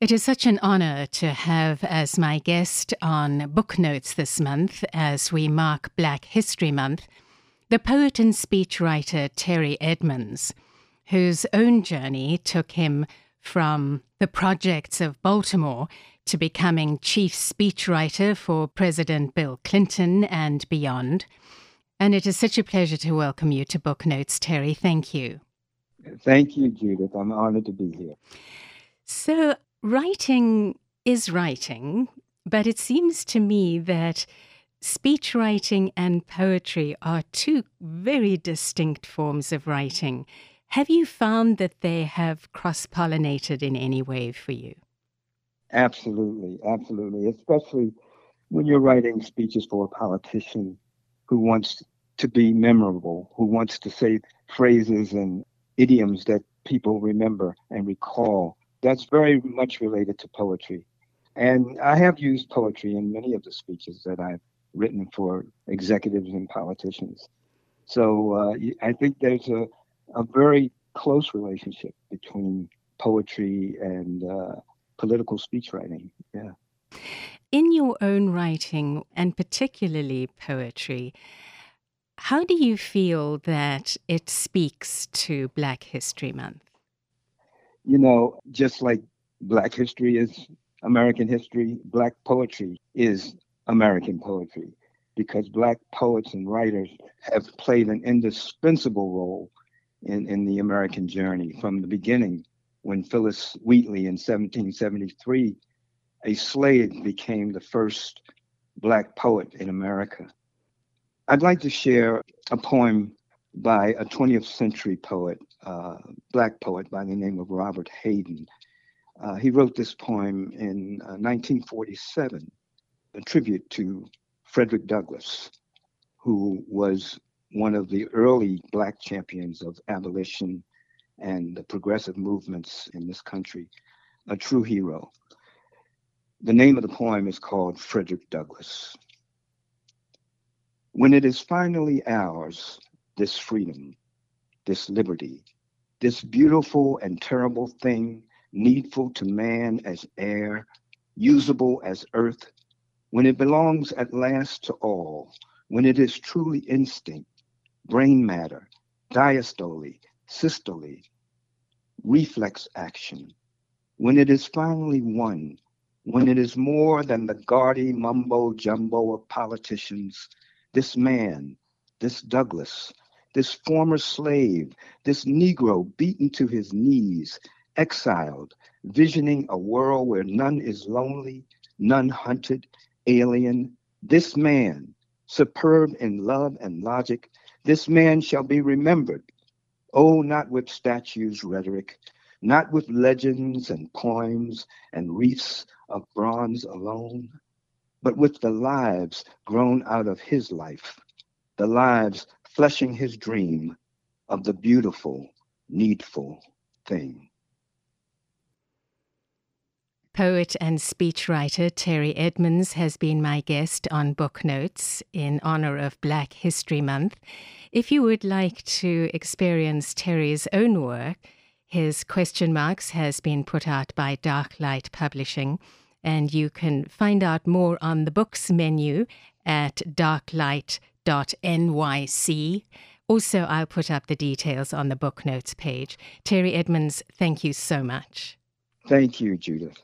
It is such an honor to have as my guest on Book Notes this month as we mark Black History Month the poet and speechwriter Terry Edmonds, whose own journey took him from the projects of Baltimore to becoming chief speechwriter for President Bill Clinton and beyond. And it is such a pleasure to welcome you to Book Notes, Terry. Thank you. Thank you, Judith. I'm honored to be here. So, writing is writing, but it seems to me that speech writing and poetry are two very distinct forms of writing. Have you found that they have cross pollinated in any way for you? Absolutely, absolutely. Especially when you're writing speeches for a politician who wants to be memorable, who wants to say phrases and idioms that people remember and recall that's very much related to poetry. And I have used poetry in many of the speeches that I've written for executives and politicians. So uh, I think there's a, a very close relationship between poetry and uh, political speech writing. Yeah. In your own writing, and particularly poetry, how do you feel that it speaks to Black History Month? You know, just like Black history is American history, Black poetry is American poetry because Black poets and writers have played an indispensable role in, in the American journey from the beginning when Phillis Wheatley in 1773, a slave, became the first Black poet in America. I'd like to share a poem by a 20th century poet, uh, black poet by the name of Robert Hayden. Uh, he wrote this poem in uh, 1947, a tribute to Frederick Douglass, who was one of the early black champions of abolition and the progressive movements in this country, a true hero. The name of the poem is called Frederick Douglass. When it is finally ours, this freedom, this liberty, this beautiful and terrible thing, needful to man as air, usable as earth, when it belongs at last to all, when it is truly instinct, brain matter, diastole, systole, reflex action, when it is finally won, when it is more than the gaudy mumbo jumbo of politicians, this man, this Douglass, this former slave, this Negro beaten to his knees, exiled, visioning a world where none is lonely, none hunted, alien. This man, superb in love and logic, this man shall be remembered. Oh, not with statues, rhetoric, not with legends and poems and wreaths of bronze alone, but with the lives grown out of his life, the lives fleshing his dream of the beautiful, needful thing. Poet and speechwriter Terry Edmonds has been my guest on Book Notes in honor of Black History Month. If you would like to experience Terry's own work, his question marks has been put out by Darklight Publishing, and you can find out more on the books menu at darklight.com nyc. Also, I'll put up the details on the book notes page. Terry Edmonds, thank you so much. Thank you, Judith.